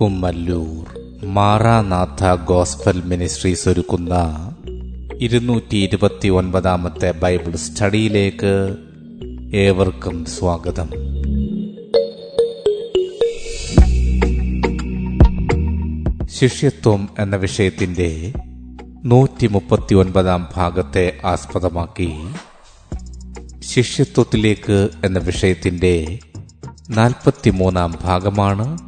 Kummallur Maranatha gospel ministries ഒരുക്കുന്ന ഇരുന്നൂറ്റി ഇരുപത്തി ഒൻപതാമത്തെ ബൈബിൾ സ്റ്റഡിയിലേക്ക് ഏവർക്കും സ്വാഗതം. ശിഷ്യത്വം എന്ന വിഷയത്തിന്റെ നൂറ്റി മുപ്പത്തി ഒൻപതാം ഭാഗത്തെ ആസ്പദമാക്കി ശിഷ്യത്വത്തിലേക്ക് എന്ന വിഷയത്തിന്റെ നാൽപ്പത്തിമൂന്നാം ഭാഗമാണ്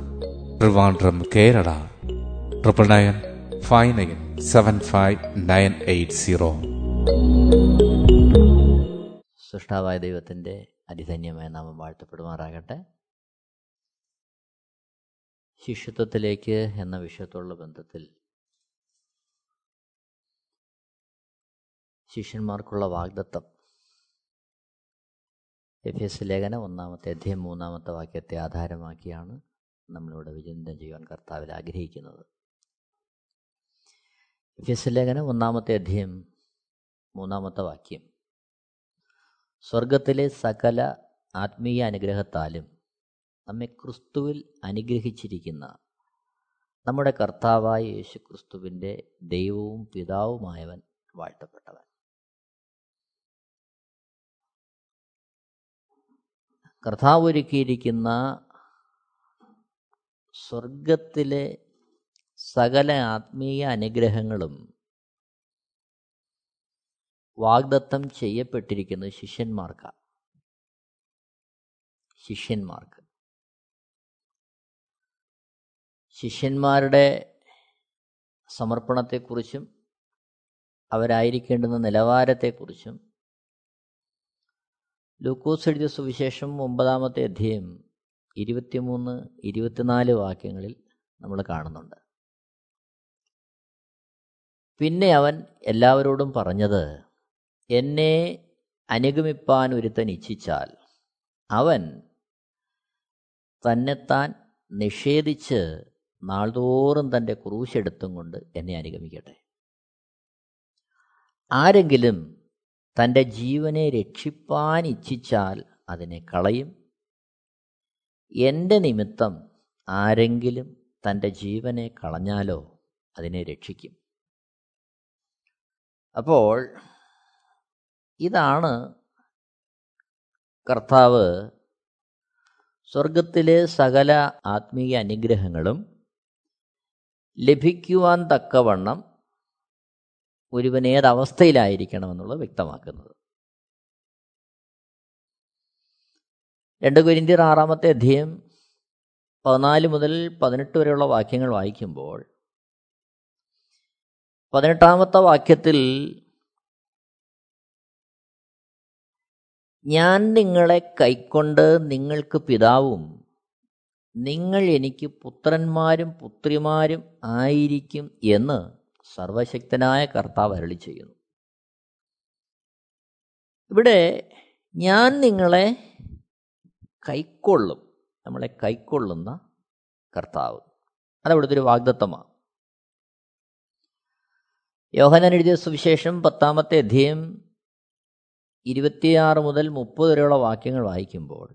Trivandrum Kerala triple nine five nine seven five nine eight zero സൃഷ്ടാവായ ദൈവത്തിന്റെ അതിധന്യമായ നാമം വാഴ്ത്തപ്പെടുമാറാകട്ടെ. ശിഷ്യത്വത്തിലേക്ക് എന്ന വിഷയത്തോടുള്ള ബന്ധത്തിൽ ശിഷ്യന്മാർക്കുള്ള വാഗ്ദത്തം. എഫ് എസ് ലേഖനം ഒന്നാമത്തെ അധ്യയം മൂന്നാമത്തെ വാക്യത്തെ ആധാരമാക്കിയാണ് നമ്മളിവിടെ വിചിന്തനം ചെയ്യുവാൻ കർത്താവിൽ ആഗ്രഹിക്കുന്നത്. എഫ് ലേഖനം ഒന്നാമത്തെ അധ്യയം മൂന്നാമത്തെ വാക്യം. സ്വർഗത്തിലെ സകല ആത്മീയ അനുഗ്രഹത്താലും നമ്മെ ക്രിസ്തുവിൽ അനുഗ്രഹിച്ചിരിക്കുന്ന നമ്മുടെ കർത്താവായ യേശു ക്രിസ്തുവിന്റെ ദൈവവും പിതാവുമായവൻ വാഴ്ത്തപ്പെട്ടവൻ. കർത്താവ് ഒരുക്കിയിരിക്കുന്ന സ്വർഗത്തിലെ സകല ആത്മീയ അനുഗ്രഹങ്ങളും വാഗ്ദത്തം ചെയ്യപ്പെട്ടിരിക്കുന്നത് ശിഷ്യന്മാർക്കാണ് ശിഷ്യന്മാർക്ക്. ശിഷ്യന്മാരുടെ സമർപ്പണത്തെക്കുറിച്ചും അവരായിരിക്കേണ്ടുന്ന നിലവാരത്തെക്കുറിച്ചും ലൂക്കോസ് എഴുതിയ സുവിശേഷം ഒമ്പതാമത്തെ അധ്യയം ഇരുപത്തിമൂന്ന് ഇരുപത്തിനാല് വാക്യങ്ങളിൽ നമ്മൾ കാണുന്നുണ്ട്. പിന്നെ അവൻ എല്ലാവരോടും പറഞ്ഞത് എന്നെ അനുഗമിപ്പാൻ ഒരുത്തൻ ഇച്ഛിച്ചാൽ അവൻ തന്നെത്താൻ നിഷേധിച്ച് നാൾതോറും തന്റെ ക്രൂശെടുത്തും കൊണ്ട് എന്നെ അനുഗമിക്കട്ടെ. ആരെങ്കിലും തന്റെ ജീവനെ രക്ഷിപ്പാൻ ഇച്ഛിച്ചാൽ അതിനെ കളയും എന്റെ നിമിത്തം ആരെങ്കിലും തന്റെ ജീവനെ കളഞ്ഞാലോ അതിനെ രക്ഷിക്കും. അപ്പോൾ ഇതാണ് കർത്താവ് സ്വർഗത്തിലെ സകല ആത്മീയ അനുഗ്രഹങ്ങളും ലഭിക്കുവാൻ തക്കവണ്ണം ഒരുവൻ ഏതവസ്ഥയിലായിരിക്കണമെന്നുള്ളത് വ്യക്തമാക്കുന്നത്. രണ്ട് കുരിന്തിയർ ആറാമത്തെ അധ്യയം പതിനാല് മുതൽ പതിനെട്ട് വരെയുള്ള വാക്യങ്ങൾ വായിക്കുമ്പോൾ പതിനെട്ടാമത്തെ വാക്യത്തിൽ ഞാൻ നിങ്ങളെ കൈക്കൊണ്ട് നിങ്ങൾക്ക് പിതാവും നിങ്ങൾ എനിക്ക് പുത്രന്മാരും പുത്രിമാരും ആയിരിക്കും എന്ന് സർവശക്തനായ കർത്താവ് അരളി ചെയ്യുന്നു. ഇവിടെ ഞാൻ നിങ്ങളെ കൈക്കൊള്ളും. നമ്മളെ കൈക്കൊള്ളുന്ന കർത്താവ്. അതവിടുത്തെ ഒരു വാഗ്ദത്തമാണ്. യോഹനൻ എഴുതിയ സുവിശേഷം പത്താമത്തെ അധ്യയം ഇരുപത്തിയാറ് മുതൽ മുപ്പത് വരെയുള്ള വാക്യങ്ങൾ വായിക്കുമ്പോൾ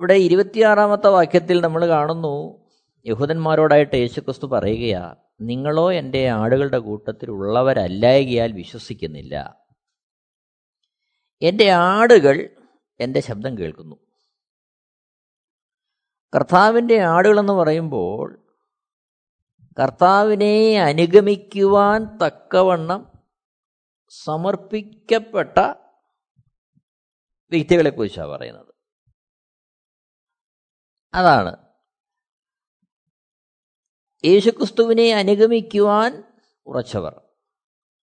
ഇവിടെ ഇരുപത്തിയാറാമത്തെ വാക്യത്തിൽ നമ്മൾ കാണുന്നു യഹൂദന്മാരോടായിട്ട് യേശുക്രിസ്തു പറയുകയാ നിങ്ങളോ എന്റെ ആടുകളുടെ കൂട്ടത്തിൽ ഉള്ളവരല്ലായകിയാൽ വിശ്വസിക്കുന്നില്ല. എന്റെ ആടുകൾ എന്റെ ശബ്ദം കേൾക്കുന്നു. കർത്താവിന്റെ ആടുകളെന്ന് പറയുമ്പോൾ കർത്താവിനെ അനുഗമിക്കുവാൻ തക്കവണ്ണം സമർപ്പിക്കപ്പെട്ട വ്യക്തികളെക്കുറിച്ചാണ് പറയുന്നത്. അതാണ്. യേശുക്രിസ്തുവിനെ അനുഗമിക്കുവാൻ ഉറച്ചവർ.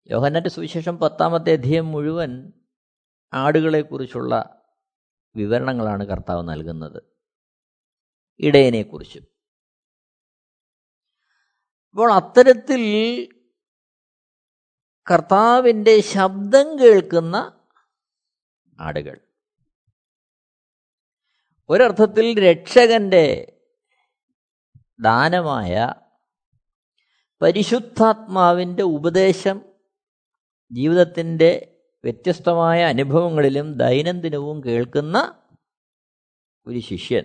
യോഹന്നാന്റെ സുവിശേഷം പത്താമത്തെ അധ്യയം മുഴുവൻ ആടുകളെക്കുറിച്ചുള്ള വിവരണങ്ങളാണ് കർത്താവ് നൽകുന്നത്. ഇടയനെക്കുറിച്ചും. അപ്പോൾ അത്തരത്തിൽ കർത്താവിന്റെ ശബ്ദം കേൾക്കുന്ന ആടുകൾ. ഒരർത്ഥത്തിൽ രക്ഷകന്റെ ദാനമായ പരിശുദ്ധാത്മാവിന്റെ ഉപദേശം ജീവിതത്തിന്റെ വ്യത്യസ്തമായ അനുഭവങ്ങളിലും ദൈനംദിനവും കേൾക്കുന്ന ഒരു ശിഷ്യൻ.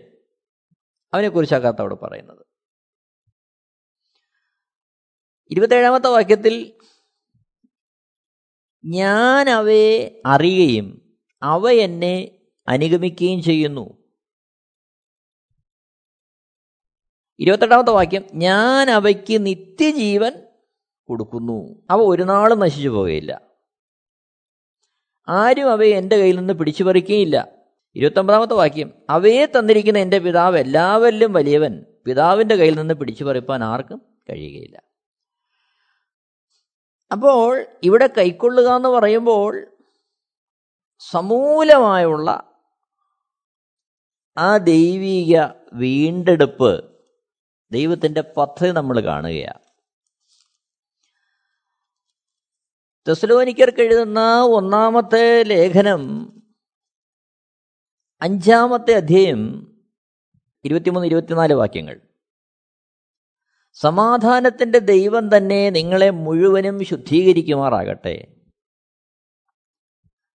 അവനെക്കുറിച്ചാണ് കർത്താവോട് പറയുന്നത്. ഇരുപത്തേഴാമത്തെ വാക്യത്തിൽ ഞാൻ അവയെ അറിയുകയും അവ എന്നെ അനുഗമിക്കുകയും ചെയ്യുന്നു. ഇരുപത്തെട്ടാമത്തെ വാക്യം ഞാൻ അവയ്ക്ക് നിത്യജീവൻ കൊടുക്കുന്നു. അവ ഒരു നാളും നശിച്ചു പോകുകയില്ല ആരും അവയെ എന്റെ കയ്യിൽ നിന്ന് പിടിച്ചു പറിക്കുകയില്ല ഇരുപത്തൊമ്പതാമത്തെ വാക്യം. അവയെ തന്നിരിക്കുന്ന എന്റെ പിതാവ് എല്ലാവരിലും വലിയവൻ. പിതാവിന്റെ കയ്യിൽ നിന്ന് പിടിച്ചു പറിപ്പാൻ ആർക്കും കഴിയുകയില്ല. അപ്പോൾ ഇവിടെ കൈക്കൊള്ളുക എന്ന് പറയുമ്പോൾ സമൂലമായുള്ള ആ ദൈവിക വീണ്ടെടുപ്പ് ദൈവത്തിന്റെ പദ്ധതി നമ്മൾ കാണുകയാണ്. തെസ്ലോനിക്കർക്ക് എഴുതുന്ന ഒന്നാമത്തെ ലേഖനം അഞ്ചാമത്തെ അധ്യയം ഇരുപത്തിമൂന്ന് ഇരുപത്തിനാല് വാക്യങ്ങൾ. സമാധാനത്തിന്റെ ദൈവം തന്നെ നിങ്ങളെ മുഴുവനും ശുദ്ധീകരിക്കുമാറാകട്ടെ.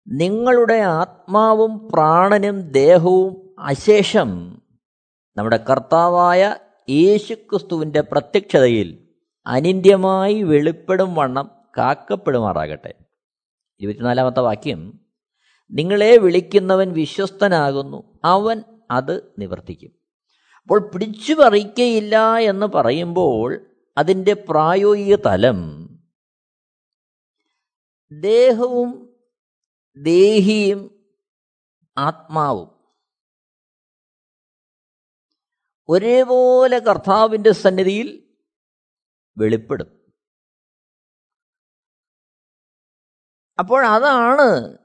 നിങ്ങളുടെ ആത്മാവും പ്രാണനും ദേഹവും അശേഷം നമ്മുടെ കർത്താവായ യേശുക്രിസ്തുവിന്റെ പ്രത്യക്ഷതയിൽ അനിന്യമായി വെളിപ്പെടും വണ്ണം കാക്കപ്പെടുമാറാകട്ടെ. ഇരുപത്തിനാലാമത്തെ വാക്യം നിങ്ങളെ വിളിക്കുന്നവൻ വിശ്വസ്തനാകുന്നു അവൻ അത് നിവർത്തിക്കും. അപ്പോൾ പിടിച്ചു പറിക്കയില്ല എന്ന് പറയുമ്പോൾ അതിന്റെ പ്രായോഗിക തലം ദേഹവും ദേഹിയും ആത്മാവും. ഒരേപോലെ കർത്താവിന്റെ സന്നിധിയിൽ വെളിപ്പെടും. അപ്പോൾ അതാണ്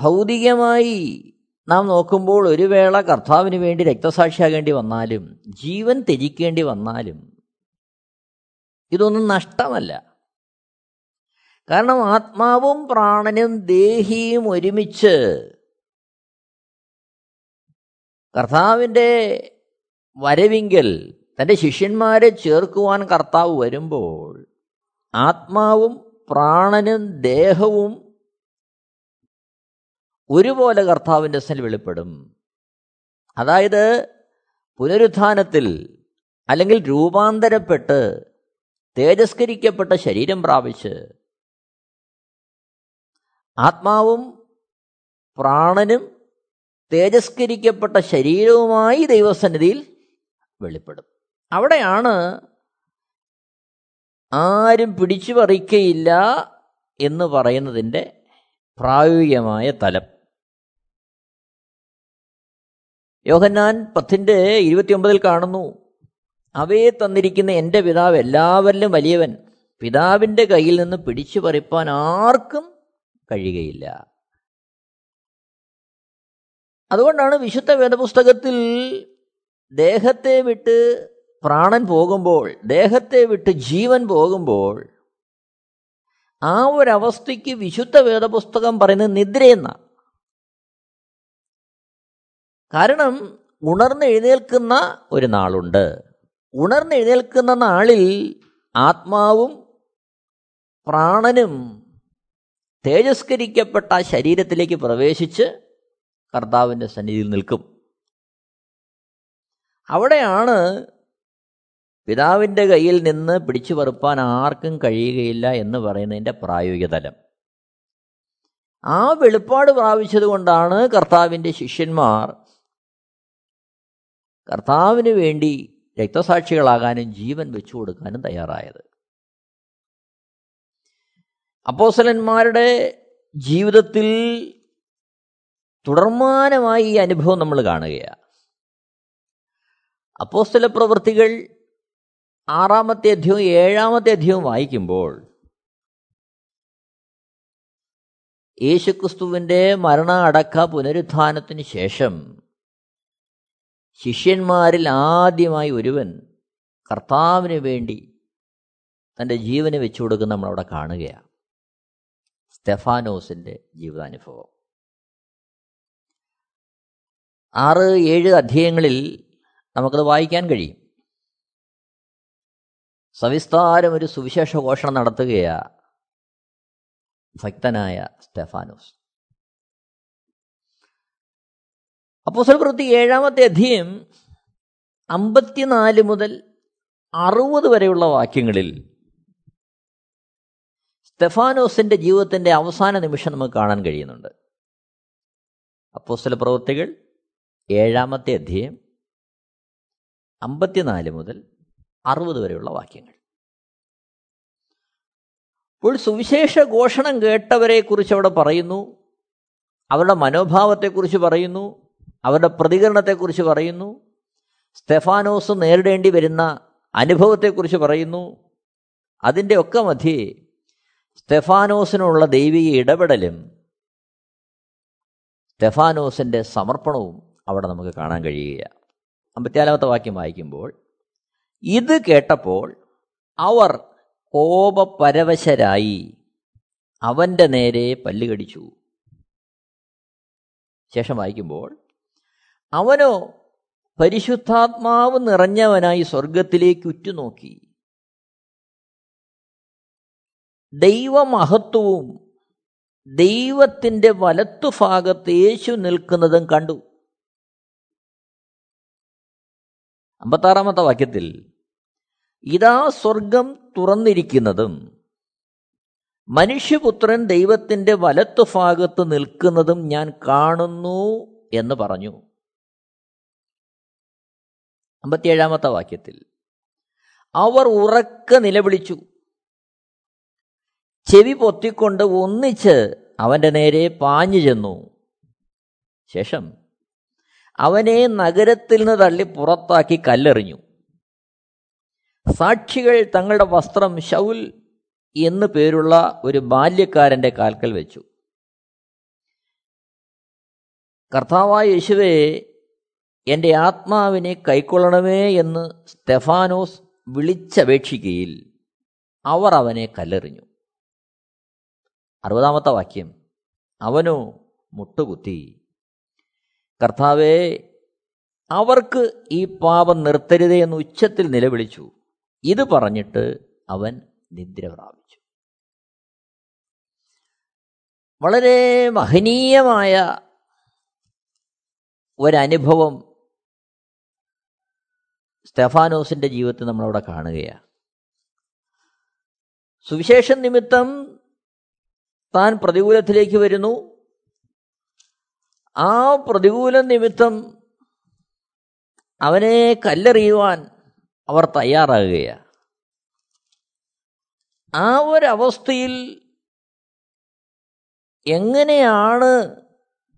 ഭൗതികമായി നാം നോക്കുമ്പോൾ ഒരു വേള കർത്താവിന് വേണ്ടി രക്തസാക്ഷിയാകേണ്ടി വന്നാലും ജീവൻ ത്യജിക്കേണ്ടി വന്നാലും ഇതൊന്നും നഷ്ടമല്ല. കാരണം ആത്മാവും പ്രാണനും ദേഹിയും ഒരുമിച്ച് കർത്താവിന്റെ വരവിങ്കൽ തന്റെ ശിഷ്യന്മാരെ ചേർക്കുവാൻ കർത്താവ് വരുമ്പോൾ ആത്മാവും പ്രാണനും ദേഹവും ഒരുപോലെ കർത്താവിന്റെ സൽ വെളിപ്പെടും. അതായത് പുനരുത്ഥാനത്തിൽ അല്ലെങ്കിൽ രൂപാന്തരപ്പെട്ട് തേജസ്കരിക്കപ്പെട്ട ശരീരം പ്രാപിച്ച് ആത്മാവും പ്രാണനും തേജസ്കരിക്കപ്പെട്ട ശരീരവുമായി ദൈവസന്നിധിയിൽ വെളിപ്പെടും. അവിടെയാണ് ആരും പിടിച്ചു പറിക്കയില്ല എന്ന് പറയുന്നതിന്റെ പ്രായോഗികമായ തലം. യോഹന്നാൻ പത്തിന്റെ ഇരുപത്തിയൊമ്പതിൽ കാണുന്നു അവയെ തന്നിരിക്കുന്ന എന്റെ പിതാവ് എല്ലാവരിലും വലിയവൻ. പിതാവിന്റെ കയ്യിൽ നിന്ന് പിടിച്ചു പറിപ്പാൻ ആർക്കും കഴിയുകയില്ല. അതുകൊണ്ടാണ് വിശുദ്ധ വേദപുസ്തകത്തിൽ ദേഹത്തെ വിട്ട് പ്രാണൻ പോകുമ്പോൾ ദേഹത്തെ വിട്ട് ജീവൻ പോകുമ്പോൾ ആ ഒരവസ്ഥയ്ക്ക് വിശുദ്ധ വേദപുസ്തകം പറയുന്നത് നിദ്രയെന്ന. കാരണം ഉണർന്നെഴുന്നേൽക്കുന്ന ഒരു നാളുണ്ട്. ഉണർന്നെഴുന്നേൽക്കുന്ന നാളിൽ ആത്മാവും പ്രാണനും തേജസ്കരിക്കപ്പെട്ട ശരീരത്തിലേക്ക് പ്രവേശിച്ച് കർത്താവിന്റെ സന്നിധിയിൽ നിൽക്കും. അവിടെയാണ് പിതാവിന്റെ കയ്യിൽ നിന്ന് പിടിച്ചു പറുപ്പാൻ ആർക്കും കഴിയുകയില്ല എന്ന് പറയുന്നതിന്റെ പ്രായോഗികതലം. ആ വെളിപ്പാട് പ്രാപിച്ചതുകൊണ്ടാണ് കർത്താവിന്റെ ശിഷ്യന്മാർ കർത്താവിന് വേണ്ടി രക്തസാക്ഷികളാകാനും ജീവൻ വെച്ചു കൊടുക്കാനും തയ്യാറായത്. അപ്പോസലന്മാരുടെ ജീവിതത്തിൽ തുടർമാനമായി ഈ അനുഭവം നമ്മൾ കാണുകയാണ്. അപ്പോസ്തല പ്രവൃത്തികൾ ആറാമത്തെ അധ്യയവും ഏഴാമത്തെ അധ്യയവും വായിക്കുമ്പോൾ യേശുക്രിസ്തുവിന്റെ മരണ അടക്ക പുനരുത്ഥാനത്തിന് ശേഷം ശിഷ്യന്മാരിൽ ആദ്യമായി ഒരുവൻ കർത്താവിന് വേണ്ടി തന്റെ ജീവന് വെച്ചു കൊടുക്കുന്ന നമ്മളവിടെ കാണുകയാണ്. സ്റ്റെഫാനോസിന്റെ ജീവിതാനുഭവം. ആറ് ഏഴ് അധ്യായങ്ങളിൽ നമുക്കത് വായിക്കാൻ കഴിയും. സവിസ്താരം ഒരു സുവിശേഷ ഘോഷണം നടത്തുകയാ ഭക്തനായ സ്റ്റെഫാനോസ്. അപ്പോസൽ പ്രവൃത്തി ഏഴാമത്തെ അധ്യയം അമ്പത്തിനാല് മുതൽ അറുപത് വരെയുള്ള വാക്യങ്ങളിൽ സ്റ്റെഫാനോസിന്റെ ജീവിതത്തിന്റെ അവസാന നിമിഷം നമുക്ക് കാണാൻ കഴിയുന്നുണ്ട്. അപ്പോസ്തല പ്രവൃത്തികൾ ഏഴാമത്തെ അധ്യയം അമ്പത്തിനാല് മുതൽ അറുപത് വരെയുള്ള വാക്യങ്ങൾ. ഇപ്പോൾ സുവിശേഷ ഘോഷണം കേട്ടവരെ കുറിച്ച് അവിടെ പറയുന്നു. അവരുടെ മനോഭാവത്തെക്കുറിച്ച് പറയുന്നു. അവരുടെ പ്രതികരണത്തെക്കുറിച്ച് പറയുന്നു. സ്റ്റെഫാനോസ് നേരിടേണ്ടി വരുന്ന അനുഭവത്തെക്കുറിച്ച് പറയുന്നു. അതിന്റെ ഒക്കെ മധ്യേ സ്റ്റെഫാനോസിനുള്ള ദൈവിക ഇടപെടലും സ്റ്റെഫാനോസിന്റെ സമർപ്പണവും അവിടെ നമുക്ക് കാണാൻ കഴിയുക അമ്പത്തിനാലാമത്തെ വാക്യം വായിക്കുമ്പോൾ ഇത് കേട്ടപ്പോൾ അവർ കോപപരവശരായി അവന്റെ നേരെ പല്ലുകടിച്ചു ശേഷം വായിക്കുമ്പോൾ അവനോ പരിശുദ്ധാത്മാവ് നിറഞ്ഞവനായി സ്വർഗത്തിലേക്ക് ഉറ്റുനോക്കി. ദൈവമഹത്വവും ദൈവത്തിന്റെ വലത്തുഭാഗത്ത് യേശു നിൽക്കുന്നതും കണ്ടു. അമ്പത്താറാമത്തെ വാക്യത്തിൽ ഇതാ സ്വർഗം തുറന്നിരിക്കുന്നതും മനുഷ്യപുത്രൻ ദൈവത്തിന്റെ വലത്തു ഭാഗത്ത് നിൽക്കുന്നതും ഞാൻ കാണുന്നു എന്ന് പറഞ്ഞു. അമ്പത്തിയേഴാമത്തെ വാക്യത്തിൽ അവർ ഉറക്ക നിലവിളിച്ചു. ചെവി പൊത്തിക്കൊണ്ട് ഒന്നിച്ച് അവന്റെ നേരെ പാഞ്ഞു ചെന്നു ശേഷം അവനെ നഗരത്തിൽ നിന്ന് തള്ളി പുറത്താക്കി കല്ലെറിഞ്ഞു. സാക്ഷികൾ തങ്ങളുടെ വസ്ത്രം ഷൗൽ എന്നു പേരുള്ള ഒരു ബാല്യക്കാരന്റെ കാൽക്കൽ വെച്ചു. കർത്താവായ യേശുവേ എന്റെ ആത്മാവിനെ കൈക്കൊള്ളണമേ എന്ന് സ്റ്റെഫാനോസ് വിളിച്ചപേക്ഷിക്കയിൽ അവർ അവനെ കല്ലെറിഞ്ഞു. അറുപതാമത്തെ വാക്യം. അവനോ മുട്ടുകുത്തി. കർത്താവേ അവർക്ക് ഈ പാപം നിർത്തരുതേ എന്ന് ഉച്ചത്തിൽ നിലവിളിച്ചു. ഇത് പറഞ്ഞിട്ട് അവൻ നിദ്ര പ്രാപിച്ചു. വളരെ മഹനീയമായ ഒരനുഭവം സ്റ്റെഫാനോസിന്റെ ജീവിതത്തിൽ നമ്മളവിടെ കാണുകയാണ്. സുവിശേഷം നിമിത്തം താൻ പ്രതികൂലത്തിലേക്ക് വരുന്നു. ആ പ്രതികൂല നിമിത്തം അവനെ കല്ലെറിയുവാൻ അവർ തയ്യാറാകുകയാണ് ആ ഒരവസ്ഥയിൽ എങ്ങനെയാണ്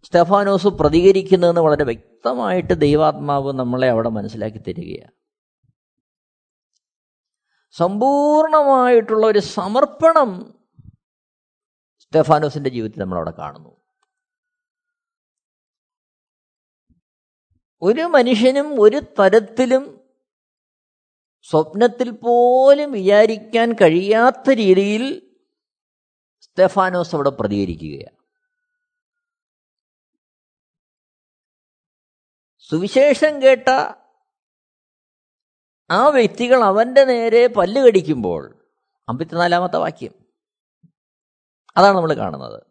സ്റ്റെഫാനോസ് പ്രതികരിക്കുന്നതെന്ന് വളരെ വ്യക്തമായിട്ട് ദൈവാത്മാവ് നമ്മളെ അവിടെ മനസ്സിലാക്കി തരികയാണ് സമ്പൂർണമായിട്ടുള്ള ഒരു സമർപ്പണം സ്റ്റെഫാനോസിന്റെ ജീവിതത്തിൽ നമ്മളവിടെ കാണുന്നു. ഒരു മനുഷ്യനും ഒരു തരത്തിലും സ്വപ്നത്തിൽ പോലും വിചാരിക്കാൻ കഴിയാത്ത രീതിയിൽ സ്റ്റെഫാനോസ് അവിടെ പ്രതികരിക്കുകയാണ്. സുവിശേഷം കേട്ട ആ വ്യക്തികൾ അവന്റെ നേരെ പല്ലുകടിക്കുമ്പോൾ അമ്പത്തിനാലാമത്തെ വാക്യം അതാണ് നമ്മൾ കാണുന്നത്.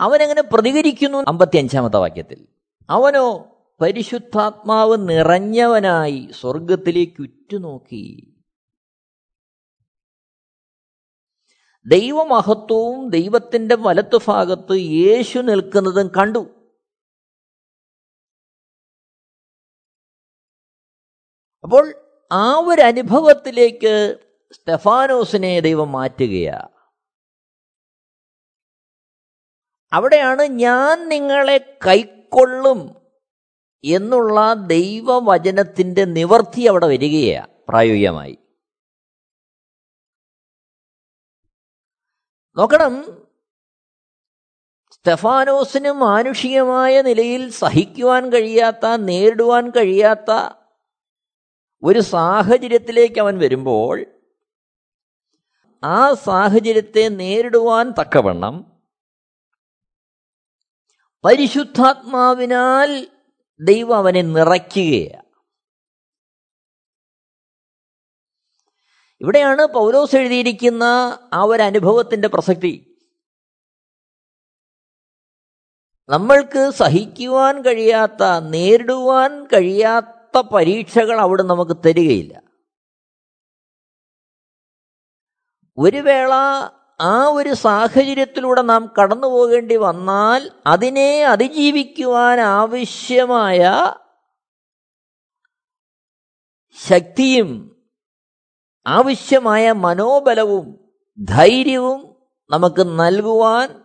അവനങ്ങനെ പ്രതികരിക്കുന്നു അമ്പത്തി അഞ്ചാമത്തെ വാക്യത്തിൽ. അവനോ പരിശുദ്ധാത്മാവ് നിറഞ്ഞവനായി സ്വർഗത്തിലേക്ക് ഉറ്റുനോക്കി. ദൈവമഹത്വവും ദൈവത്തിന്റെ വലത്തു ഭാഗത്ത് യേശു നിൽക്കുന്നതും കണ്ടു. അപ്പോൾ ആ ഒരു അനുഭവത്തിലേക്ക് സ്റ്റെഫാനോസിനെ ദൈവം മാറ്റുകയാണ് അവിടെയാണ് ഞാൻ നിങ്ങളെ കൈക്കൊള്ളും എന്നുള്ള ദൈവവചനത്തിന്റെ നിവർത്തി അവിടെ വരികയാണ് പ്രായോഗികമായി. നോക്കണം സ്റ്റെഫാനോസിന് മാനുഷികമായ നിലയിൽ സഹിക്കുവാൻ കഴിയാത്ത നേരിടുവാൻ കഴിയാത്ത ഒരു സാഹചര്യത്തിലേക്ക് അവൻ വരുമ്പോൾ ആ സാഹചര്യത്തെ നേരിടുവാൻ തക്കവണ്ണം പരിശുദ്ധാത്മാവിനാൽ ദൈവം അവനെ നിറയ്ക്കുകയാണ്. ഇവിടെയാണ് പൗലോസ് എഴുതിയിരിക്കുന്ന ആ ഒരു അനുഭവത്തിന്റെ പ്രസക്തി. നമ്മൾക്ക് സഹിക്കുവാൻ കഴിയാത്ത നേരിടുവാൻ കഴിയാത്ത പരീക്ഷകൾ അവിടെ നമുക്ക് തരികയില്ല. ഒരു വേള ആ ഒരു സാഹചര്യത്തിലൂടെ നാം കടന്നു പോകേണ്ടി വന്നാൽ അതിനെ അതിജീവിക്കുവാൻ ആവശ്യമായ ശക്തിയും ആവശ്യമായ മനോബലവും ധൈര്യവും നമുക്ക് നൽകുവാൻ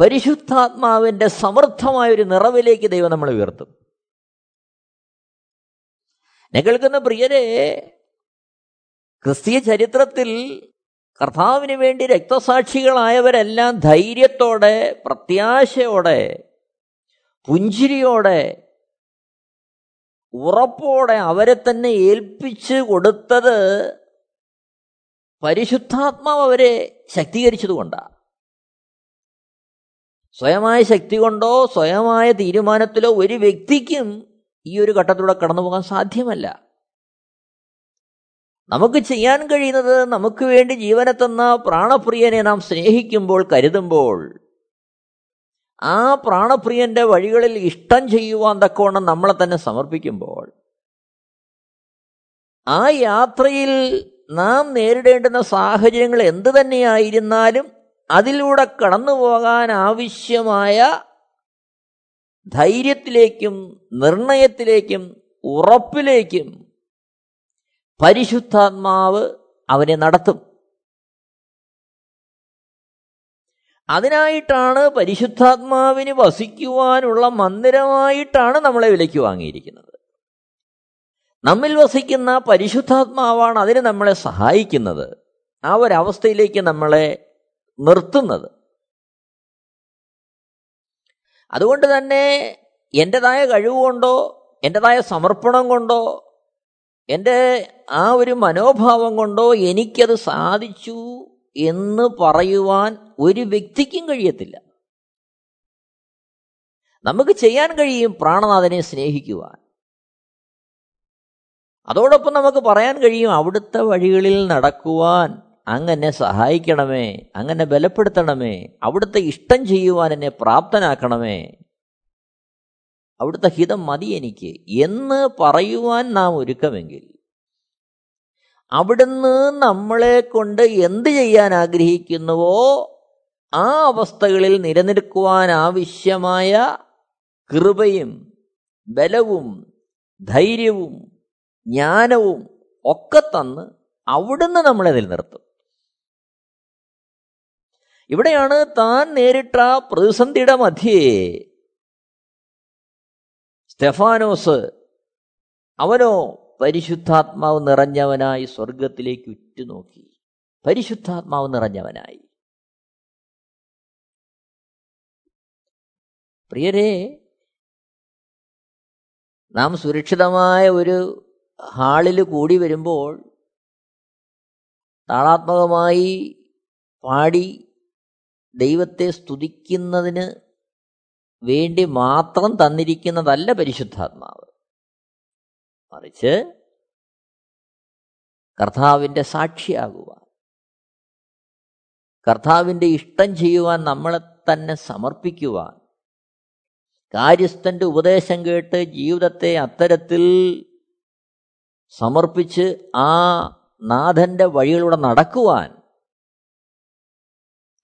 പരിശുദ്ധാത്മാവിന്റെ സമർത്ഥമായ ഒരു നിറവിലേക്ക് ദൈവം നമ്മളെ ഉയർത്തും. എന്നെ കേൾക്കുന്ന പ്രിയരെ ക്രിസ്തീയ ചരിത്രത്തിൽ കർത്താവിന് വേണ്ടി രക്തസാക്ഷികളായവരെല്ലാം ധൈര്യത്തോടെ പ്രത്യാശയോടെ പുഞ്ചിരിയോടെ ഉറപ്പോടെ അവരെ തന്നെ ഏൽപ്പിച്ച് കൊടുത്തത് പരിശുദ്ധാത്മാവ് അവരെ ശക്തീകരിച്ചതുകൊണ്ടാണ് സ്വയമായ ശക്തി കൊണ്ടോ സ്വയമായ തീരുമാനത്തിലോ ഒരു വ്യക്തിക്കും ഈ ഒരു ഘട്ടത്തിലൂടെ കടന്നു പോകാൻ സാധ്യമല്ല. നമുക്ക് ചെയ്യാൻ കഴിയുന്നത് നമുക്ക് വേണ്ടി ജീവനെ തന്ന പ്രാണപ്രിയനെ നാം സ്നേഹിക്കുമ്പോൾ കരുതുമ്പോൾ ആ പ്രാണപ്രിയന്റെ വഴികളിൽ ഇഷ്ടം ചെയ്യുവാൻ തക്കവണ്ണം നമ്മളെ തന്നെ സമർപ്പിക്കുമ്പോൾ ആ യാത്രയിൽ നാം നേരിടേണ്ടുന്ന സാഹചര്യങ്ങൾ എന്തു തന്നെയായിരുന്നാലും അതിലൂടെ കടന്നു പോകാൻ ആവശ്യമായ ധൈര്യത്തിലേക്കും നിർണയത്തിലേക്കും ഉറപ്പിലേക്കും പരിശുദ്ധാത്മാവ് അവനെ നടത്തും. അതിനായിട്ടാണ് പരിശുദ്ധാത്മാവിന് വസിക്കുവാനുള്ള മന്ദിരമായിട്ടാണ് നമ്മളെ വിലയ്ക്ക് വാങ്ങിയിരിക്കുന്നത്. നമ്മിൽ വസിക്കുന്ന പരിശുദ്ധാത്മാവാണ് അതിന് നമ്മളെ സഹായിക്കുന്നത്. ആ ഒരവസ്ഥയിലേക്ക് നമ്മളെ നിർത്തുന്നത്. അതുകൊണ്ട് തന്നെ എന്റെതായ കഴിവുകൊണ്ടോ എന്റെതായ സമർപ്പണം കൊണ്ടോ എന്റെ ആ ഒരു മനോഭാവം കൊണ്ടോ എനിക്കത് സാധിച്ചു എന്ന് പറയുവാൻ ഒരു വ്യക്തിക്കും കഴിയത്തില്ല. നമുക്ക് ചെയ്യാൻ കഴിയും പ്രാണനാഥനെ സ്നേഹിക്കുവാൻ. അതോടൊപ്പം നമുക്ക് പറയാൻ കഴിയും അവിടുത്തെ വഴികളിൽ നടക്കുവാൻ അങ്ങനെ സഹായിക്കണമേ അങ്ങനെ ബലപ്പെടുത്തണമേ അവിടുത്തെ ഇഷ്ടം ചെയ്യുവാൻ എന്നെ പ്രാപ്തനാക്കണമേ. അവിടുത്തെ ഹിതം മതി എനിക്ക് എന്ന് പറയുവാൻ നാം ഒരുക്കമെങ്കിൽ അവിടുന്ന് നമ്മളെ കൊണ്ട് എന്ത് ചെയ്യാൻ ആഗ്രഹിക്കുന്നുവോ ആ അവസ്ഥകളിൽ നിലനിൽക്കുവാൻ ആവശ്യമായ കൃപയും ബലവും ധൈര്യവും ജ്ഞാനവും ഒക്കെ തന്ന് അവിടുന്ന് നമ്മളെ നിലനിർത്തും. ഇവിടെയാണ് താൻ നേരിട്ട പ്രതിസന്ധിയുടെ മധ്യേ സ്റ്റെഫാനോസ് അവനോ പരിശുദ്ധാത്മാവ് നിറഞ്ഞവനായി സ്വർഗത്തിലേക്ക് ഉറ്റുനോക്കി. പരിശുദ്ധാത്മാവ് നിറഞ്ഞവനായി. പ്രിയരെ നാം സുരക്ഷിതമായ ഒരു ഹാളിൽ കൂടി വരുമ്പോൾ താളാത്മകമായി പാടി ദൈവത്തെ സ്തുതിക്കുന്നതിന് വേണ്ടി മാത്രം തന്നിരിക്കുന്നതല്ല പരിശുദ്ധാത്മാവ്. മറിച്ച് കർത്താവിന്റെ സാക്ഷിയാകുവാൻ കർത്താവിന്റെ ഇഷ്ടം ചെയ്യുവാൻ നമ്മളെ തന്നെ സമർപ്പിക്കുവാൻ കാര്യസ്ഥന്റെ ഉപദേശം കേട്ട് ജീവിതത്തെ അത്തരത്തിൽ സമർപ്പിച്ച് ആ നാഥന്റെ വഴികളിലൂടെ നടക്കുവാൻ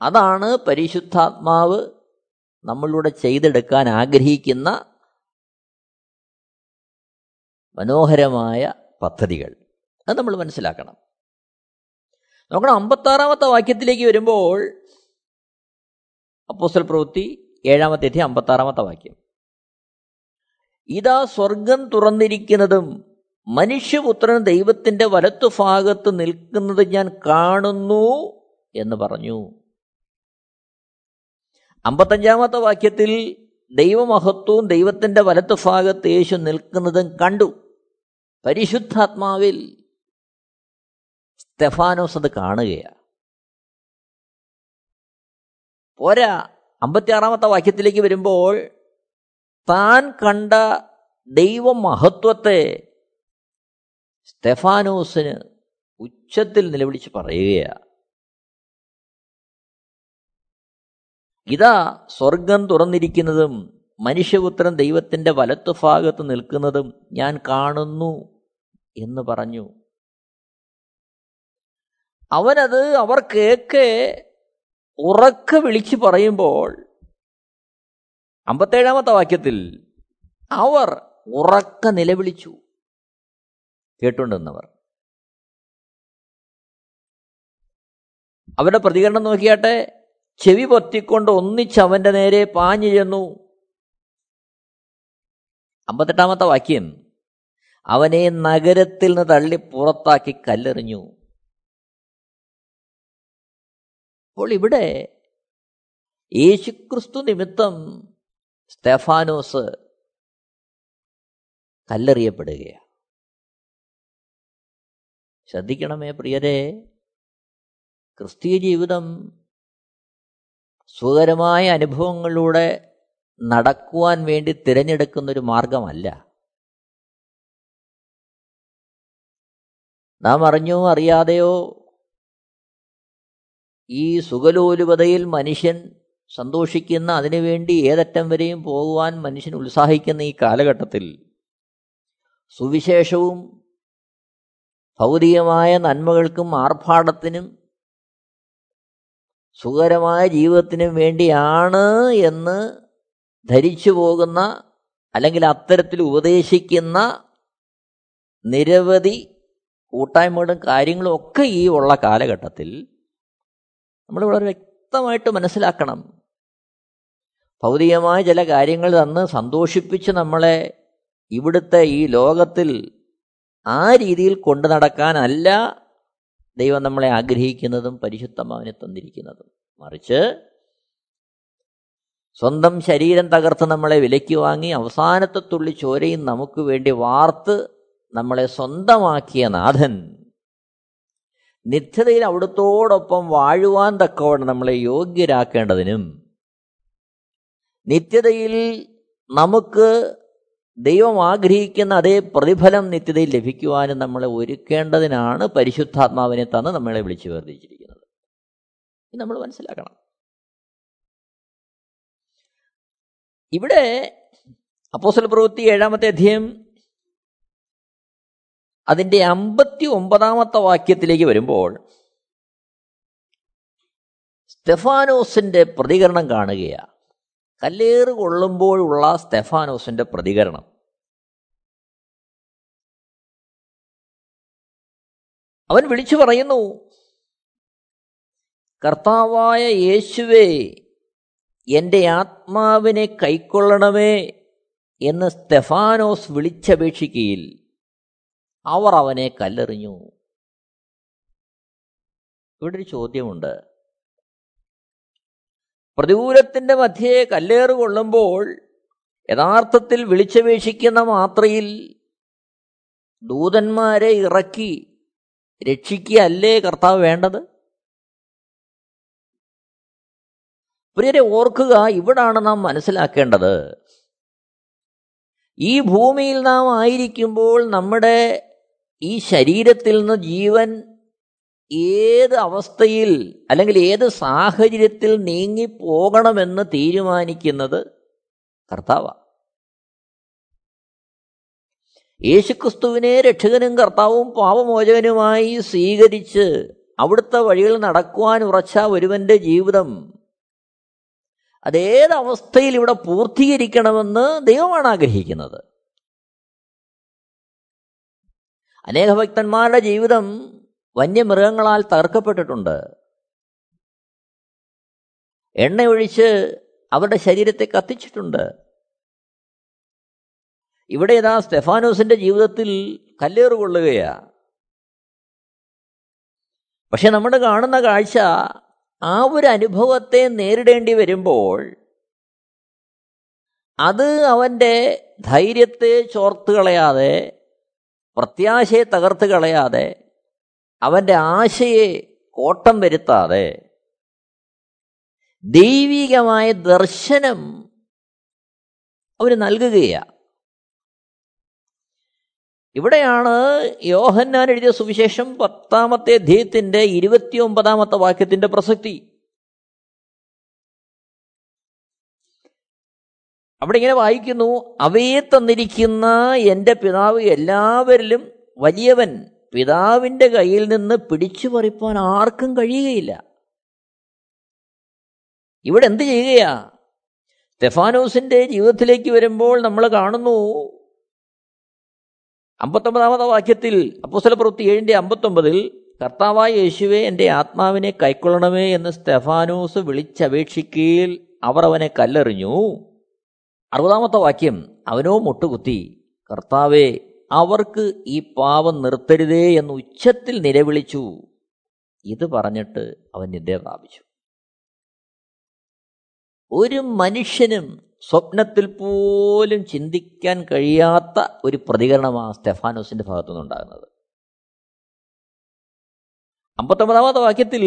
അതാണ് പരിശുദ്ധാത്മാവ് നമ്മളിലൂടെ ചെയ്തെടുക്കാൻ ആഗ്രഹിക്കുന്ന മനോഹരമായ പദ്ധതികൾ. അത് നമ്മൾ മനസ്സിലാക്കണം. നോക്കണം അമ്പത്താറാമത്തെ വാക്യത്തിലേക്ക് വരുമ്പോൾ അപ്പോസ്റ്റൽ പ്രവൃത്തി ഏഴാമത്തെ അധ്യായം അമ്പത്താറാമത്തെ വാക്യം. ഇതാ സ്വർഗം തുറന്നിരിക്കുന്നതും മനുഷ്യപുത്രൻ ദൈവത്തിന്റെ വലത്തുഭാഗത്ത് നിൽക്കുന്നത് ഞാൻ കാണുന്നു എന്ന് പറഞ്ഞു. അമ്പത്തഞ്ചാമത്തെ വാക്യത്തിൽ ദൈവമഹത്വവും ദൈവത്തിന്റെ വലത്ത് ഭാഗത്ത് യേശു നിൽക്കുന്നതും കണ്ടു. പരിശുദ്ധാത്മാവിൽ സ്തെഫാനോസ് അത് കാണുകയാണ്. പോരാ അമ്പത്തിയാറാമത്തെ വാക്യത്തിലേക്ക് വരുമ്പോൾ താൻ കണ്ട ദൈവമഹത്വത്തെ സ്തെഫാനോസിന് ഉച്ചത്തിൽ നിലവിളിച്ച് പറയുകയാണ്. ഇതാ സ്വർഗം തുറന്നിരിക്കുന്നതും മനുഷ്യപുത്രൻ ദൈവത്തിന്റെ വലത്തുഭാഗത്ത് നിൽക്കുന്നതും ഞാൻ കാണുന്നു എന്ന് പറഞ്ഞു. അവനത് അവർ കേക്ക് ഉറക്കെ വിളിച്ചു പറയുമ്പോൾ അമ്പത്തേഴാമത്തെ വാക്യത്തിൽ അവർ ഉറക്ക നിലവിളിച്ചു. കേട്ടുണ്ടെന്നവർ. അവരുടെ പ്രതികരണം നോക്കിയാട്ടെ. ചെവി പൊത്തിക്കൊണ്ട് ഒന്നിച്ച് അവന്റെ നേരെ പാഞ്ഞു ചെന്നു. അമ്പത്തെട്ടാമത്തെ വാക്യം. അവനെ നഗരത്തിൽ നിന്ന് തള്ളി പുറത്താക്കി കല്ലെറിഞ്ഞു. അപ്പോൾ ഇവിടെ യേശുക്രിസ്തു നിമിത്തം സ്തെഫാനോസ് കല്ലെറിയപ്പെടുകയാണ്. ശ്രദ്ധിക്കണമേ പ്രിയരെ ക്രിസ്തീയ ജീവിതം സുഖകരമായ അനുഭവങ്ങളിലൂടെ നടക്കുവാൻ വേണ്ടി തിരഞ്ഞെടുക്കുന്നൊരു മാർഗമല്ല. നാം അറിഞ്ഞോ അറിയാതെയോ ഈ സുഖലോലുപതയിൽ മനുഷ്യൻ സന്തോഷിക്കുന്ന അതിനുവേണ്ടി ഏതറ്റം വരെയും പോകുവാൻ മനുഷ്യൻ ഉത്സാഹിക്കുന്ന ഈ കാലഘട്ടത്തിൽ സുവിശേഷവും ഭൗതികമായ നന്മകൾക്കും ആർഭാടത്തിനും സുഖകരമായ ജീവിതത്തിനും വേണ്ടിയാണ് എന്ന് ധരിച്ചു പോകുന്ന അല്ലെങ്കിൽ അത്തരത്തിൽ ഉപദേശിക്കുന്ന നിരവധി കൂട്ടായ്മകളും കാര്യങ്ങളും ഒക്കെ ഈ ഉള്ള കാലഘട്ടത്തിൽ നമ്മൾ വളരെ വ്യക്തമായിട്ട് മനസ്സിലാക്കണം. ഭൗതികമായ ചില കാര്യങ്ങൾ തന്ന് സന്തോഷിപ്പിച്ച് നമ്മളെ ഇവിടുത്തെ ഈ ലോകത്തിൽ ആ രീതിയിൽ കൊണ്ടു നടക്കാനല്ല ദൈവം നമ്മളെ ആഗ്രഹിക്കുന്നതും പരിശുദ്ധമാവിനെ തന്നിരിക്കുന്നതും. മറിച്ച് സ്വന്തം ശരീരം തകർത്ത് നമ്മളെ വിലയ്ക്ക് വാങ്ങി അവസാനത്തെ തുള്ളി ചോരയും നമുക്ക് വേണ്ടി വാർത്ത് നമ്മളെ സ്വന്തമാക്കിയ നാഥൻ. നിത്യതയിൽ അവിടുത്തോടൊപ്പം വാഴുവാൻ തക്കവണ്ണം നമ്മളെ യോഗ്യരാക്കേണ്ടതിനും നിത്യതയിൽ നമുക്ക് ദൈവം ആഗ്രഹിക്കുന്ന അതേ പ്രതിഫലം നിത്യതയിൽ ലഭിക്കുവാനും നമ്മളെ ഒരുക്കേണ്ടതിനാണ് പരിശുദ്ധാത്മാവിനെ തന്ന് നമ്മളെ വിളിച്ചു വേർതിരിച്ചിരിക്കുന്നത്. നമ്മൾ മനസ്സിലാക്കണം. ഇവിടെ അപ്പോസൽ പ്രവൃത്തി ഏഴാമത്തെ അധ്യയം അതിന്റെ അമ്പത്തി ഒമ്പതാമത്തെ വാക്യത്തിലേക്ക് വരുമ്പോൾ സ്റ്റെഫാനോസിന്റെ പ്രതികരണം കാണുകയാണ്. കല്ലേറ് കൊള്ളുമ്പോഴുള്ള സ്റ്റെഫാനോസിന്റെ പ്രതികരണം. അവൻ വിളിച്ചു പറയുന്നു കർത്താവായ യേശുവേ എന്റെ ആത്മാവിനെ കൈക്കൊള്ളണമേ എന്ന് സ്തെഫാനോസ് വിളിച്ചപേക്ഷിക്കയിൽ അവർ അവനെ കല്ലെറിഞ്ഞു. ഇവിടെ ഒരു ചോദ്യമുണ്ട്. പ്രതികൂലത്തിന്റെ മധ്യേ കല്ലേറ് കൊള്ളുമ്പോൾ യഥാർത്ഥത്തിൽ വിളിച്ചപേക്ഷിക്കുന്ന മാത്രയിൽ ദൂതന്മാരെ ഇറക്കി രക്ഷിക്കുകയല്ലേ കർത്താവ് വേണ്ടത്? പ്രിയരെ ഓർക്കുക ഇവിടാണ് നാം മനസ്സിലാക്കേണ്ടത്. ഈ ഭൂമിയിൽ നാം ആയിരിക്കുമ്പോൾ നമ്മുടെ ഈ ശരീരത്തിൽ നിന്ന് ജീവൻ ഏത് അവസ്ഥയിൽ അല്ലെങ്കിൽ ഏത് സാഹചര്യത്തിൽ നീങ്ങിപ്പോകണമെന്ന് തീരുമാനിക്കുന്നത് കർത്താവ യേശുക്രിസ്തുവിനെ രക്ഷകനും കർത്താവും പാപമോചകനുമായി സ്വീകരിച്ച് അവിടുത്തെ വഴികൾ നടക്കുവാൻ ഉറച്ച ഒരുവന്റെ ജീവിതം അതേത് അവസ്ഥയിൽ ഇവിടെ പൂർത്തീകരിക്കണമെന്ന് ദൈവമാണ് ആഗ്രഹിക്കുന്നത്. അനേക ഭക്തന്മാരുടെ ജീവിതം വന്യമൃഗങ്ങളാൽ തകർക്കപ്പെട്ടിട്ടുണ്ട്. എണ്ണയൊഴിച്ച് അവരുടെ ശരീരത്തെ കത്തിച്ചിട്ടുണ്ട്. ഇവിടെ ഇതാ സ്റ്റെഫാനോസിന്റെ ജീവിതത്തിൽ കല്ലേറ് കൊള്ളുകയാ. പക്ഷെ നമ്മൾ കാണുന്ന കാഴ്ച ആ ഒരു അനുഭവത്തെ നേരിടേണ്ടി വരുമ്പോൾ അത് അവന്റെ ധൈര്യത്തെ ചോർത്ത് കളയാതെ പ്രത്യാശയെ തകർത്ത് കളയാതെ അവന്റെ ആശയെ കോട്ടം വരുത്താതെ ദൈവികമായ ദർശനം അവർ നൽകുകയാണ് ഇവിടെയാണ് യോഹന്നാൻ എഴുതിയ സുവിശേഷം പത്താമത്തെ അധ്യയത്തിന്റെ ഇരുപത്തിയൊമ്പതാമത്തെ വാക്യത്തിന്റെ പ്രസക്തി. അവിടെ ഇങ്ങനെ വായിക്കുന്നു അവയെ തന്നിരിക്കുന്ന എന്റെ പിതാവ് എല്ലാവരിലും വലിയവൻ പിതാവിന്റെ കയ്യിൽ നിന്ന് പിടിച്ചു പറിപ്പാൻ ആർക്കും കഴിയുകയില്ല. ഇവിടെ എന്ത് ചെയ്യുകയാ? സ്റ്റെഫാനോസിന്റെ ജീവിതത്തിലേക്ക് വരുമ്പോൾ നമ്മൾ കാണുന്നു അമ്പത്തൊമ്പതാമത്തെ വാക്യത്തിൽ അപ്പുസ്തല പ്രവൃത്തി ഏഴിന്റെ അമ്പത്തൊമ്പതിൽ കർത്താവായ യേശുവെ എന്റെ ആത്മാവിനെ കൈക്കൊള്ളണമേ എന്ന് സ്റ്റെഫാനോസ് വിളിച്ചപേക്ഷിക്കയിൽ അവർ അവനെ കല്ലെറിഞ്ഞു. അറുപതാമത്തെ വാക്യം അവനോ മുട്ടുകുത്തി കർത്താവെ അവർക്ക് ഈ പാവം നിർത്തരുതേ എന്ന് ഉച്ചത്തിൽ നിലവിളിച്ചു. ഇത് പറഞ്ഞിട്ട് അവൻ നിദ്ര പ്രാപിച്ചു. ഒരു മനുഷ്യനും സ്വപ്നത്തിൽ പോലും ചിന്തിക്കാൻ കഴിയാത്ത ഒരു പ്രതികരണമാണ് സ്റ്റെഫാനോസിന്റെ ഭാഗത്തുനിന്നുണ്ടാകുന്നത് അമ്പത്തൊമ്പതാമത്തെ വാക്യത്തിൽ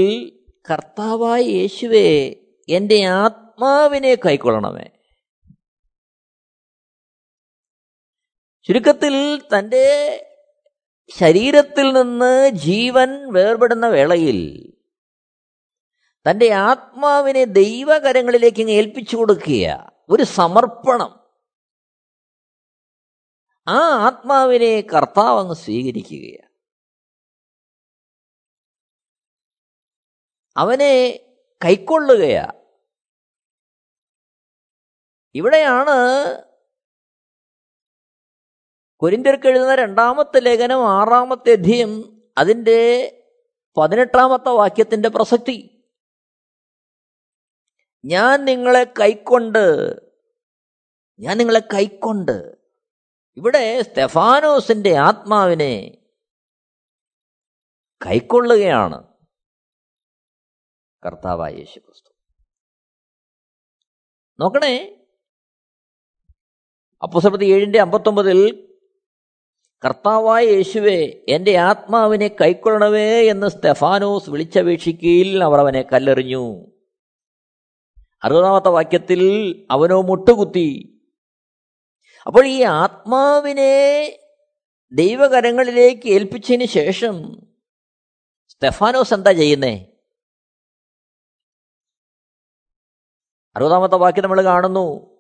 കർത്താവായ യേശുവെ എന്റെ ആത്മാവിനെ കൈക്കൊള്ളണമേ. ചുരുക്കത്തിൽ തന്റെ ശരീരത്തിൽ നിന്ന് ജീവൻ വേർപെടുന്ന വേളയിൽ തന്റെ ആത്മാവിനെ ദൈവകരങ്ങളിലേക്ക് ഏൽപ്പിച്ചു കൊടുക്കുക. ഒരു സമർപ്പണം. ആ ആത്മാവിനെ കർത്താവ് അങ്ങ് സ്വീകരിക്കുകയാണ്. അവനെ കൈക്കൊള്ളുകയാ ഇവിടെയാണ് കൊരിന്ത്യർക്ക് എഴുതുന്ന രണ്ടാമത്തെ ലേഖനം ആറാമത്തെ അധ്യയം അതിന്റെ പതിനെട്ടാമത്തെ വാക്യത്തിന്റെ പ്രസക്തി. ഞാൻ നിങ്ങളെ കൈക്കൊണ്ട് ഞാൻ നിങ്ങളെ കൈക്കൊണ്ട് ഇവിടെ സ്തെഫാനോസിന്റെ ആത്മാവിനെ കൈക്കൊള്ളുകയാണ് കർത്താവായ യേശു ക്രിസ്തു നോക്കണേ അപ്പുസപ്രതി ഏഴിന്റെ അമ്പത്തൊമ്പതിൽ കർത്താവായ യേശുവെ എന്റെ ആത്മാവിനെ കൈക്കൊള്ളണവേ എന്ന് സ്തെഫാനോസ് വിളിച്ചപേക്ഷിക്കയിൽ അവർ അവനെ കല്ലെറിഞ്ഞു. അറുപതാമത്തെ വാക്യത്തിൽ അവനോ മുട്ടുകുത്തി. അപ്പോൾ ഈ ആത്മാവിനെ ദൈവകരങ്ങളിലേക്ക് ഏൽപ്പിച്ചതിന് ശേഷം സ്റ്റെഫാനോസ് എന്താ ചെയ്യുന്നേ? അറുപതാമത്തെ വാക്യം നമ്മൾ കാണുന്നു.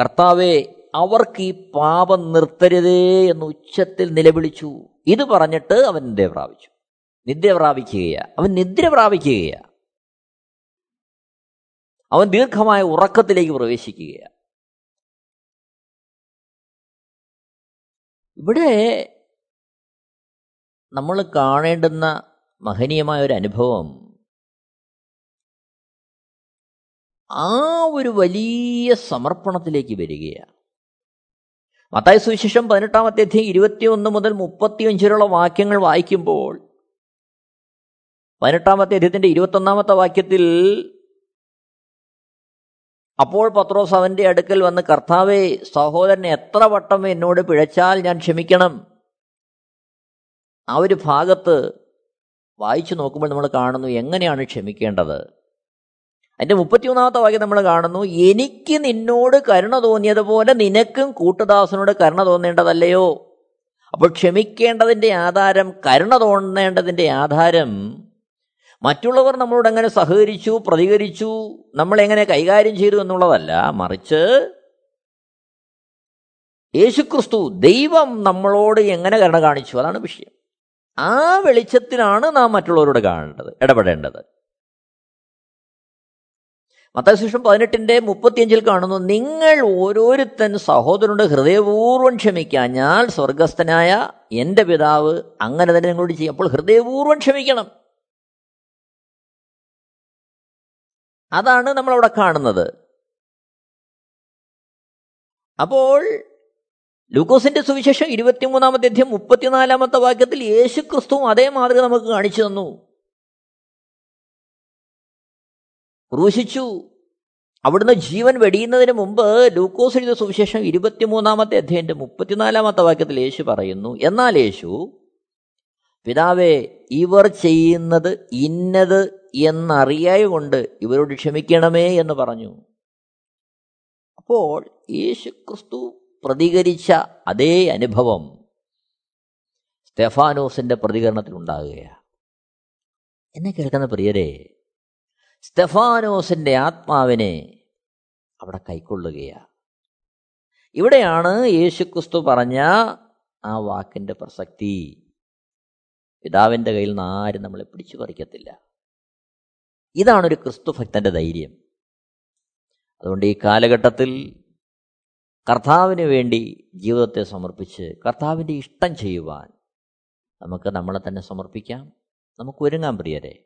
കർത്താവെ അവർക്ക് ഈ പാപം നിർത്തരുതേ എന്ന് ഉച്ചത്തിൽ നിലവിളിച്ചു. ഇത് പറഞ്ഞിട്ട് അവൻ നിദ്ര പ്രാപിച്ചു. നിദ്ര പ്രാപിക്കുകയാ. അവൻ നിദ്ര പ്രാപിക്കുകയാ. അവൻ ദീർഘമായ ഉറക്കത്തിലേക്ക് പ്രവേശിക്കുകയാണ് ഇവിടെ നമ്മൾ കാണേണ്ടുന്ന മഹനീയമായ ഒരു അനുഭവം ആ ഒരു വലിയ സമർപ്പണത്തിലേക്ക് വരികയാണ് മത്തായ സുവിശേഷം പതിനെട്ടാമത്തെ അധ്യയം ഇരുപത്തിയൊന്ന് മുതൽ മുപ്പത്തിയഞ്ചിലുള്ള വാക്യങ്ങൾ വായിക്കുമ്പോൾ പതിനെട്ടാമത്തെ അധ്യയത്തിന്റെ ഇരുപത്തൊന്നാമത്തെ വാക്യത്തിൽ അപ്പോൾ പത്രോസ് അവന്റെ അടുക്കൽ വന്ന് കർത്താവെ സഹോദരൻ എത്ര വട്ടം എന്നോട് പിഴച്ചാൽ ഞാൻ ക്ഷമിക്കണം? ആ ഒരു ഭാഗത്ത് വായിച്ചു നോക്കുമ്പോൾ നമ്മൾ കാണുന്നു എങ്ങനെയാണ് ക്ഷമിക്കേണ്ടത്? അതിന്റെ മുപ്പത്തിയൊന്നാമത്തെ വാക്യം നമ്മൾ കാണുന്നു. എനിക്ക് നിന്നോട് കരുണ തോന്നിയതുപോലെ നിനക്കും കൂട്ടുദാസനോട് കരുണ തോന്നേണ്ടതല്ലയോ? അപ്പോൾ ക്ഷമിക്കേണ്ടതിന്റെ ആധാരം കരുണ തോന്നേണ്ടതിന്റെ ആധാരം മറ്റുള്ളവർ നമ്മളോട് എങ്ങനെ സഹകരിച്ചു പ്രതികരിച്ചു നമ്മളെങ്ങനെ കൈകാര്യം ചെയ്തു എന്നുള്ളതല്ല മറിച്ച് യേശുക്രിസ്തു ദൈവം നമ്മളോട് എങ്ങനെ കരുണ കാണിച്ചു? അതാണ് വിഷയം. ആ വെളിച്ചത്തിലാണ് നാം മറ്റുള്ളവരോട് കാണേണ്ടത് ഇടപെടേണ്ടത്. മത്താശിഷം പതിനെട്ടിന്റെ മുപ്പത്തിയഞ്ചിൽ കാണുന്നു നിങ്ങൾ ഓരോരുത്തൻ സഹോദരനോട് ഹൃദയപൂർവം ക്ഷമിക്കാഞ്ഞാൽ സ്വർഗസ്ഥനായ എന്റെ പിതാവ് അങ്ങനെ തന്നെ നിങ്ങളോട് ചെയ്യും. അപ്പോൾ ഹൃദയപൂർവം ക്ഷമിക്കണം. അതാണ് നമ്മളവിടെ കാണുന്നത്. അപ്പോൾ ലൂക്കോസിന്റെ സുവിശേഷം ഇരുപത്തിമൂന്നാമത്തെ അധ്യയം മുപ്പത്തിനാലാമത്തെ വാക്യത്തിൽ യേശു ക്രിസ്തുവും അതേ മാതൃക നമുക്ക് കാണിച്ചു തന്നു. ക്രൂശിച്ചു. അവിടുന്ന് ജീവൻ വെടിയുന്നതിന് മുമ്പ് ലൂക്കോസ് എഴുതിയ സുവിശേഷം ഇരുപത്തിമൂന്നാമത്തെ അധ്യയന്റെ മുപ്പത്തിനാലാമത്തെ വാക്യത്തിൽ യേശു പറയുന്നു എന്നാൽ യേശു പിതാവേ ഇവർ ചെയ്യുന്നത് ഇന്നത് എന്നറിയായ കൊണ്ട് ഇവരോട് ക്ഷമിക്കണമേ എന്ന് പറഞ്ഞു. അപ്പോൾ യേശു ക്രിസ്തു പ്രതികരിച്ച അതേ അനുഭവം സ്റ്റെഫാനോസിന്റെ പ്രതികരണത്തിൽ ഉണ്ടാകുകയാണ് എന്നെ കേൾക്കുന്ന പ്രിയരെ സ്റ്റെഫാനോസിന്റെ ആത്മാവിനെ അവിടെ കൈക്കൊള്ളുകയാണ്. ഇവിടെയാണ് യേശുക്രിസ്തു പറഞ്ഞ ആ വാക്കിന്റെ പ്രസക്തി. പിതാവിന്റെ കയ്യിൽ നിന്ന് ആരും നമ്മളെ പിടിച്ചു പറിക്കത്തില്ല. ഇതാണ് ഒരു ക്രിസ്തു ഭക്തന്റെ ധൈര്യം. അതുകൊണ്ട് ഈ കാലഘട്ടത്തിൽ കർത്താവിന് വേണ്ടി ജീവിതത്തെ സമർപ്പിച്ച് കർത്താവിന്റെ ഇഷ്ടം ചെയ്യുവാൻ നമുക്ക് നമ്മളെ തന്നെ സമർപ്പിക്കാം. നമുക്ക് ഒരുങ്ങാം പ്രിയരെ.